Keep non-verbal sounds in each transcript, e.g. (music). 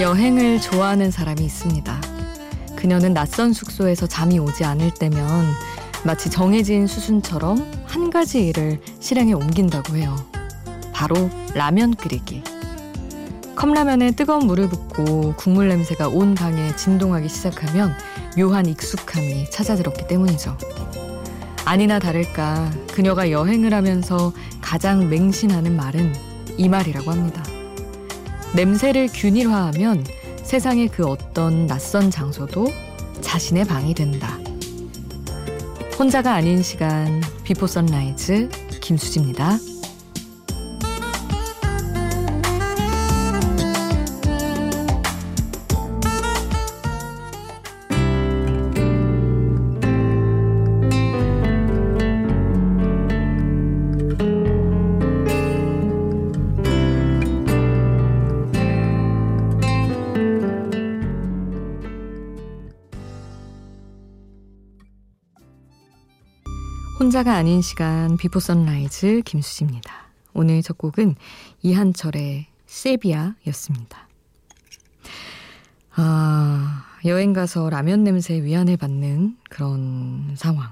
여행을 좋아하는 사람이 있습니다. 그녀는 낯선 숙소에서 잠이 오지 않을 때면 마치 정해진 수순처럼 한 가지 일을 실행에 옮긴다고 해요. 바로 라면 끓이기. 컵라면에 뜨거운 물을 붓고 국물 냄새가 온 방에 진동하기 시작하면 묘한 익숙함이 찾아들었기 때문이죠. 아니나 다를까 그녀가 여행을 하면서 가장 맹신하는 말은 이 말이라고 합니다. 냄새를 균일화하면 세상의 그 어떤 낯선 장소도 자신의 방이 된다. 혼자가 아닌 시간 비포 선라이즈 김수지입니다. 혼자가 아닌 시간 비포 선라이즈 김수지입니다. 오늘 첫 곡은 이한철의 세비야였습니다. 아, 여행 가서 라면 냄새에 위안을 받는 그런 상황.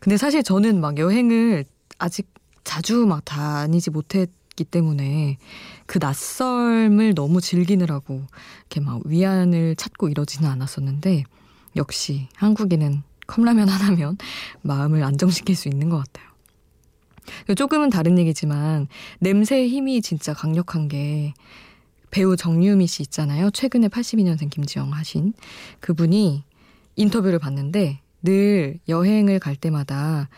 근데 사실 저는 막 여행을 아직 자주 막 다니지 못했기 때문에 그 낯섦을 너무 즐기느라고 이렇게 막 위안을 찾고 이러지는 않았었는데 역시 한국인은 컵라면 하나면 (laughs) 마음을 안정시킬 수 있는 것 같아요. 조금은 다른 얘기지만 냄새의 힘이 진짜 강력한 게 배우 정유미 씨 있잖아요. 최근에 82년생 김지영 하신 그분이 인터뷰를 봤는데 늘 여행을 갈 때마다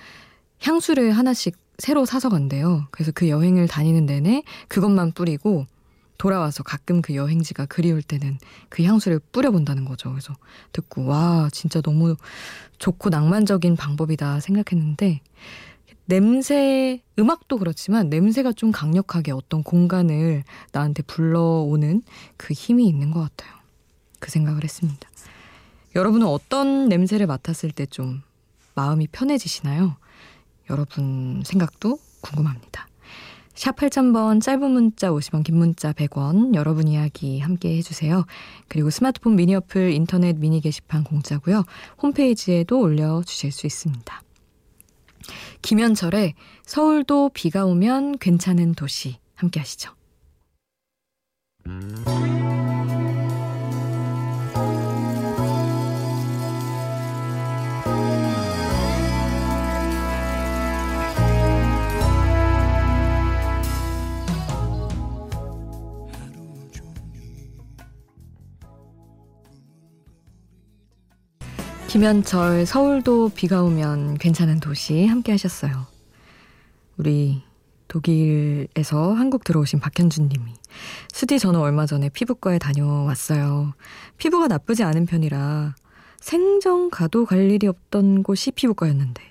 향수를 하나씩 새로 사서 간대요. 그래서 그 여행을 다니는 내내 그것만 뿌리고 돌아와서 가끔 그 여행지가 그리울 때는 그 향수를 뿌려본다는 거죠. 그래서 듣고, 와, 진짜 너무 좋고 낭만적인 방법이다 생각했는데, 냄새, 음악도 그렇지만 냄새가 좀 강력하게 어떤 공간을 나한테 불러오는 그 힘이 있는 것 같아요. 그 생각을 했습니다. 여러분은 어떤 냄새를 맡았을 때 좀 마음이 편해지시나요? 여러분 생각도 궁금합니다. 샵 8000번 짧은 문자 50원 긴 문자 100원 여러분 이야기 함께 해주세요. 그리고 스마트폰 미니 어플 인터넷 미니 게시판 공짜고요. 홈페이지에도 올려주실 수 있습니다. 김현철의 서울도 비가 오면 괜찮은 도시 함께 하시죠. 김현철 서울도 비가 오면 괜찮은 도시 함께 하셨어요. 우리 독일에서 한국 들어오신 박현준 님이 수디 저는 얼마 전에 피부과에 다녀왔어요. 피부가 나쁘지 않은 편이라 생정 가도 갈 일이 없던 곳이 피부과였는데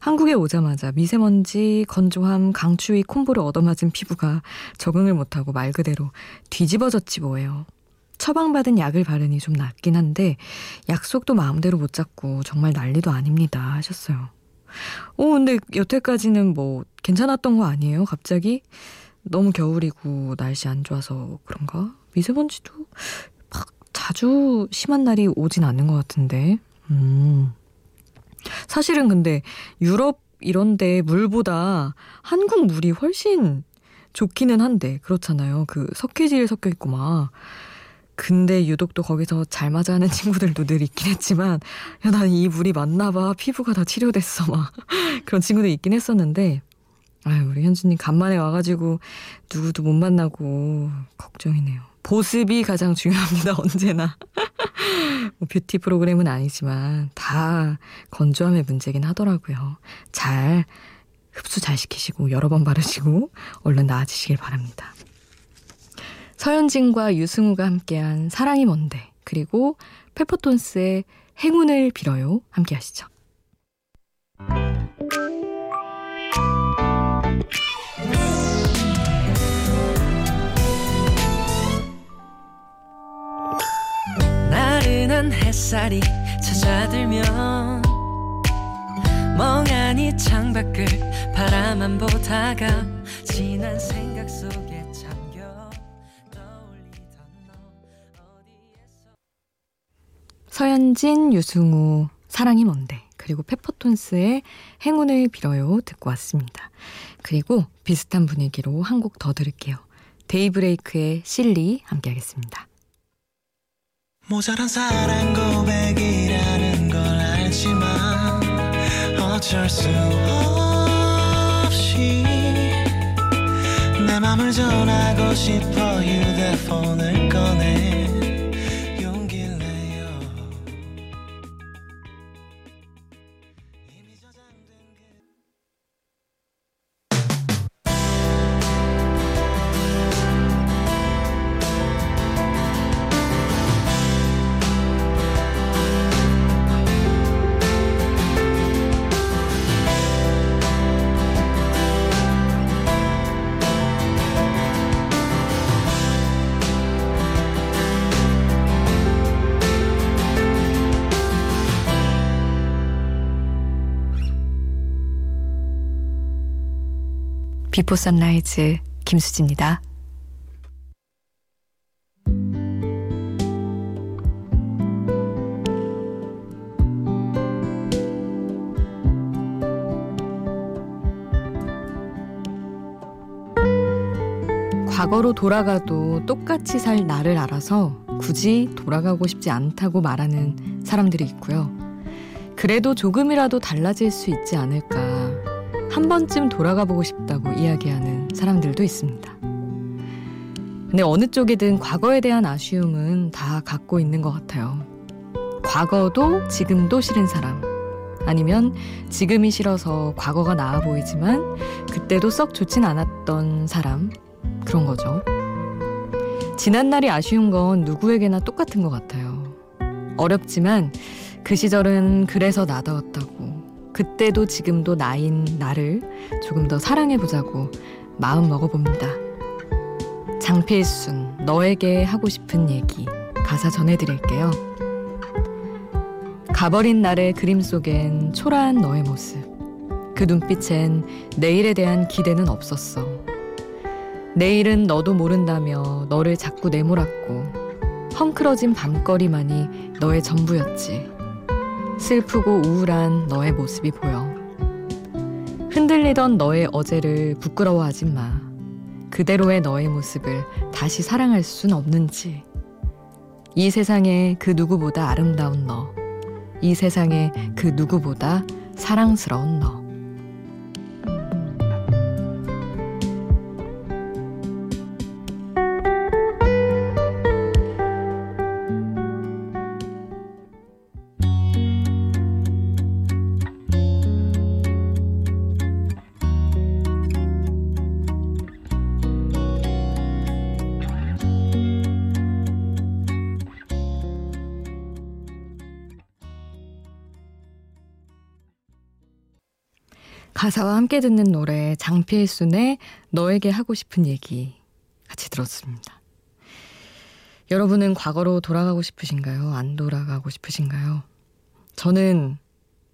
한국에 오자마자 미세먼지, 건조함, 강추위 콤보를 얻어맞은 피부가 적응을 못하고 말 그대로 뒤집어졌지 뭐예요. 처방받은 약을 바르니 좀 낫긴 한데 약속도 마음대로 못 잡고 정말 난리도 아닙니다 하셨어요. 오 근데 여태까지는 뭐 괜찮았던 거 아니에요? 갑자기 너무 겨울이고 날씨 안 좋아서 그런가? 미세먼지도 막 자주 심한 날이 오진 않는 것 같은데. 음. 사실은 근데 유럽 이런데 물보다 한국 물이 훨씬 좋기는 한데 그렇잖아요. 그 석회질 섞여 있고 막 근데 유독 또 거기서 잘 맞아 하는 친구들도 늘 있긴 했지만 야 난 이 물이 맞나 봐. 피부가 다 치료됐어. 막 (laughs) 그런 친구들 있긴 했었는데 아유 우리 현주님 간만에 와가지고 누구도 못 만나고 걱정이네요. 보습이 가장 중요합니다 (laughs) 언제나. 뭐 뷰티 프로그램은 아니지만 다 건조함의 문제긴 하더라고요. 잘 흡수 잘 시키시고 여러 번 바르시고 얼른 나아지시길 바랍니다 서현진과 유승우가 함께한 사랑이 뭔데 그리고 페퍼톤스의 행운을 빌어요 함께 하시죠. 나른한 햇살이 찾아들면 멍하니 창밖을 바라만 보다가 지난 생각 속에 서현진, 유승우, 사랑이 뭔데 그리고 페퍼톤스의 행운을 빌어요 듣고 왔습니다. 그리고 비슷한 분위기로 한 곡 더 들을게요. 데이브레이크의 실리 함께 하겠습니다. 모자란 사랑 고백이라는 걸 알지만 어쩔 수 없이 내 맘을 전하고 싶어 휴대폰을 비포 선라이즈 김수지입니다. 과거로 돌아가도 똑같이 살 나를 알아서 굳이 돌아가고 싶지 않다고 말하는 사람들이 있고요. 그래도 조금이라도 달라질 수 있지 않을까 한 번쯤 돌아가 보고 싶다고 이야기하는 사람들도 있습니다. 근데 어느 쪽이든 과거에 대한 아쉬움은 다 갖고 있는 것 같아요. 과거도 지금도 싫은 사람. 아니면 지금이 싫어서 과거가 나아 보이지만 그때도 썩 좋진 않았던 사람. 그런 거죠. 지난날이 아쉬운 건 누구에게나 똑같은 것 같아요. 어렵지만 그 시절은 그래서 나다웠다고 그때도 지금도 나인 나를 조금 더 사랑해보자고 마음 먹어봅니다. 장필순, 너에게 하고 싶은 얘기. 가사 전해드릴게요. 가버린 날의 그림 속엔 초라한 너의 모습. 그 눈빛엔 내일에 대한 기대는 없었어. 내일은 너도 모른다며 너를 자꾸 내몰았고, 헝클어진 밤거리만이 너의 전부였지. 슬프고 우울한 너의 모습이 보여. 흔들리던 너의 어제를 부끄러워하지 마. 그대로의 너의 모습을 다시 사랑할 순 없는지. 이 세상에 그 누구보다 아름다운 너. 이 세상에 그 누구보다 사랑스러운 너. 가사와 함께 듣는 노래 장필순의 너에게 하고 싶은 얘기 같이 들었습니다. 여러분은 과거로 돌아가고 싶으신가요? 안 돌아가고 싶으신가요? 저는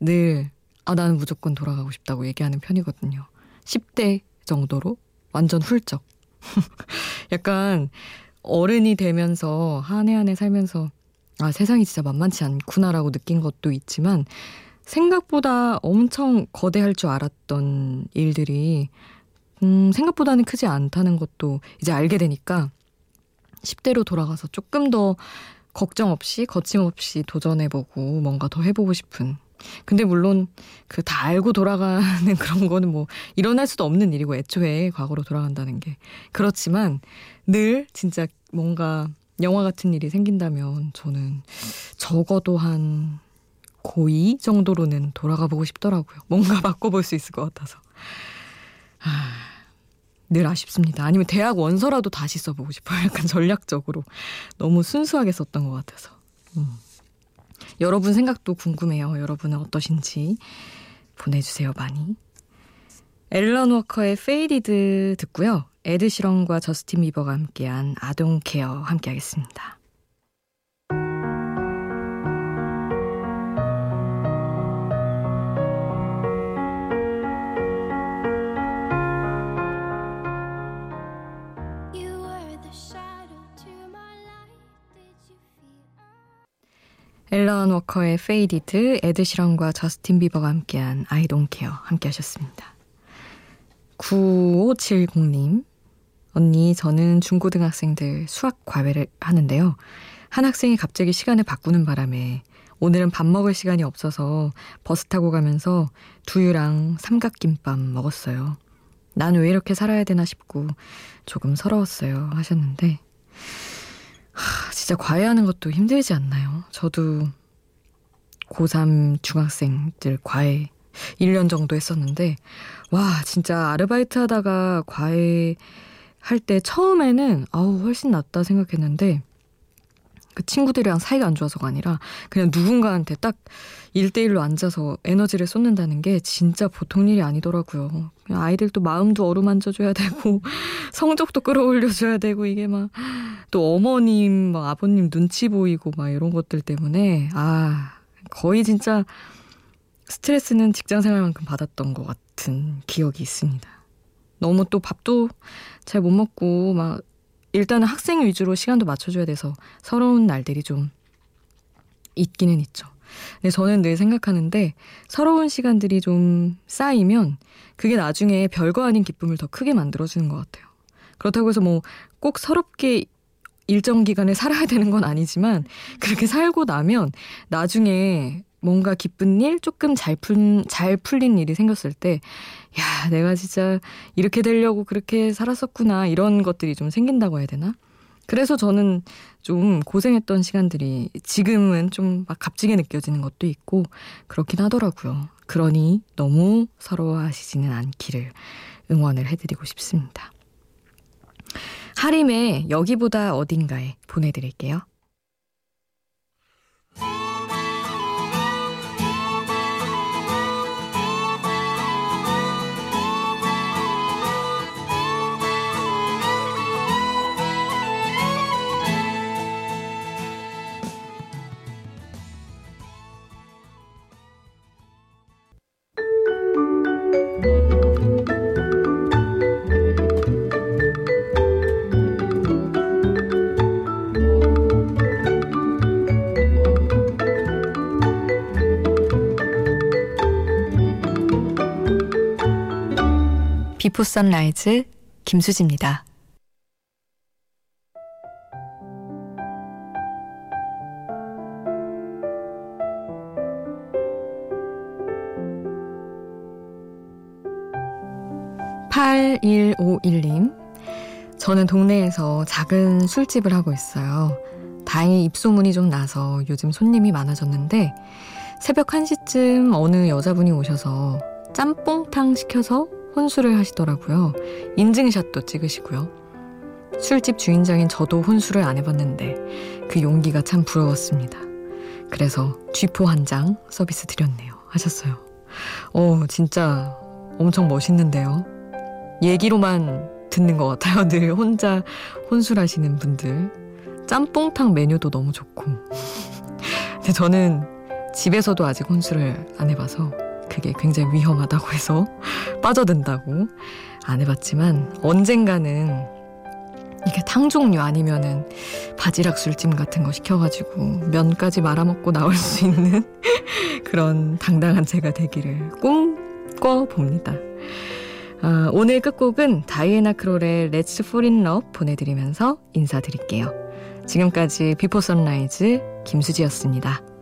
늘, 아, 나는 무조건 돌아가고 싶다고 얘기하는 편이거든요. 10대 정도로 완전 훌쩍. (laughs) 약간 어른이 되면서 한 해 한 해 살면서 아, 세상이 진짜 만만치 않구나라고 느낀 것도 있지만 생각보다 엄청 거대할 줄 알았던 일들이 음, 생각보다는 크지 않다는 것도 이제 알게 되니까 10대로 돌아가서 조금 더 걱정 없이 거침없이 도전해보고 뭔가 더 해보고 싶은. 근데 물론 그 다 알고 돌아가는 (laughs) 그런 거는 뭐 일어날 수도 없는 일이고 애초에 과거로 돌아간다는 게. 그렇지만 늘 진짜 뭔가 영화 같은 일이 생긴다면 저는 적어도 한 고2 정도로는 돌아가 보고 싶더라고요. 뭔가 (laughs) 바꿔볼 수 있을 것 같아서. 아, 늘 아쉽습니다. 아니면 대학 원서라도 다시 써보고 싶어요. (laughs) 약간 전략적으로. 너무 순수하게 썼던 것 같아서. 음. 여러분 생각도 궁금해요. 여러분은 어떠신지 보내주세요, 많이. 앨런 워커의 Faded 듣고요. 에드 시런과 저스틴 비버가 함께한 I Don't Care 함께 하겠습니다. 앨런 워커의 Faded, 에드시런과 저스틴 비버가 함께한 Don't Care 함께 하셨습니다. 9570님, 언니, 저는 중고등학생들 수학 과외를 하는데요. 한 학생이 갑자기 시간을 바꾸는 바람에 오늘은 밥 먹을 시간이 없어서 버스 타고 가면서 두유랑 삼각김밥 먹었어요. 난 왜 이렇게 살아야 되나 싶고 조금 서러웠어요. 하셨는데, 하, 진짜 과외하는 것도 힘들지 않나요? 저도 고3 중학생들 과외 1년 정도 했었는데, 와, 진짜 아르바이트 하다가 과외 할 때 처음에는 아우, 훨씬 낫다 생각했는데, 그 친구들이랑 사이가 안 좋아서가 아니라 그냥 누군가한테 딱 1대1로 앉아서 에너지를 쏟는다는 게 진짜 보통 일이 아니더라고요. 아이들도 마음도 어루만져줘야 되고 (laughs) 성적도 끌어올려줘야 되고 이게 막 또 어머님, 막 아버님 눈치 보이고 막 이런 것들 때문에 아 거의 진짜 스트레스는 직장 생활만큼 받았던 것 같은 기억이 있습니다. 너무 또 밥도 잘 못 먹고 막 일단은 학생 위주로 시간도 맞춰줘야 돼서 서러운 날들이 좀 있기는 있죠. 근데 저는 늘 생각하는데 서러운 시간들이 좀 쌓이면 그게 나중에 별거 아닌 기쁨을 더 크게 만들어주는 것 같아요. 그렇다고 해서 뭐 꼭 서럽게 일정 기간에 살아야 되는 건 아니지만 그렇게 살고 나면 나중에 뭔가 기쁜 일, 조금 잘, 풀, 잘 풀린 일이 생겼을 때, 야, 내가 진짜 이렇게 되려고 그렇게 살았었구나, 이런 것들이 좀 생긴다고 해야 되나? 그래서 저는 좀 고생했던 시간들이 지금은 좀 막 값지게 느껴지는 것도 있고, 그렇긴 하더라고요. 그러니 너무 서러워하시지는 않기를 응원을 해드리고 싶습니다. 하림의 여기보다 어딘가에 보내드릴게요. 비포 선라이즈 김수지입니다. (8151님) 저는 동네에서 작은 술집을 하고 있어요. 다행히 입소문이 좀 나서 요즘 손님이 많아졌는데 새벽 1시쯤 어느 여자분이 오셔서 짬뽕탕 시켜서 혼술을 하시더라고요. 인증샷도 찍으시고요. 술집 주인장인 저도 혼술을 안 해봤는데 그 용기가 참 부러웠습니다. 그래서 쥐포 한 장 서비스 드렸네요. 하셨어요. 어, 진짜 엄청 멋있는데요. 얘기로만 듣는 것 같아요. (laughs) 늘 혼자 혼술하시는 분들. 짬뽕탕 메뉴도 너무 좋고. (laughs) 근데 저는 집에서도 아직 혼술을 안 해봐서 그게 굉장히 위험하다고 해서 (laughs) 빠져든다고 안 해봤지만 언젠가는 이게 탕 종류 아니면은 바지락 술찜 같은 거 시켜가지고 면까지 말아먹고 나올 수 있는 (laughs) 그런 당당한 제가 되기를 꿈꿔 봅니다. 아, 오늘 끝곡은 다이애나 크롤의 Let's Fall in Love 보내드리면서 인사드릴게요. 지금까지 비포 선라이즈 김수지였습니다.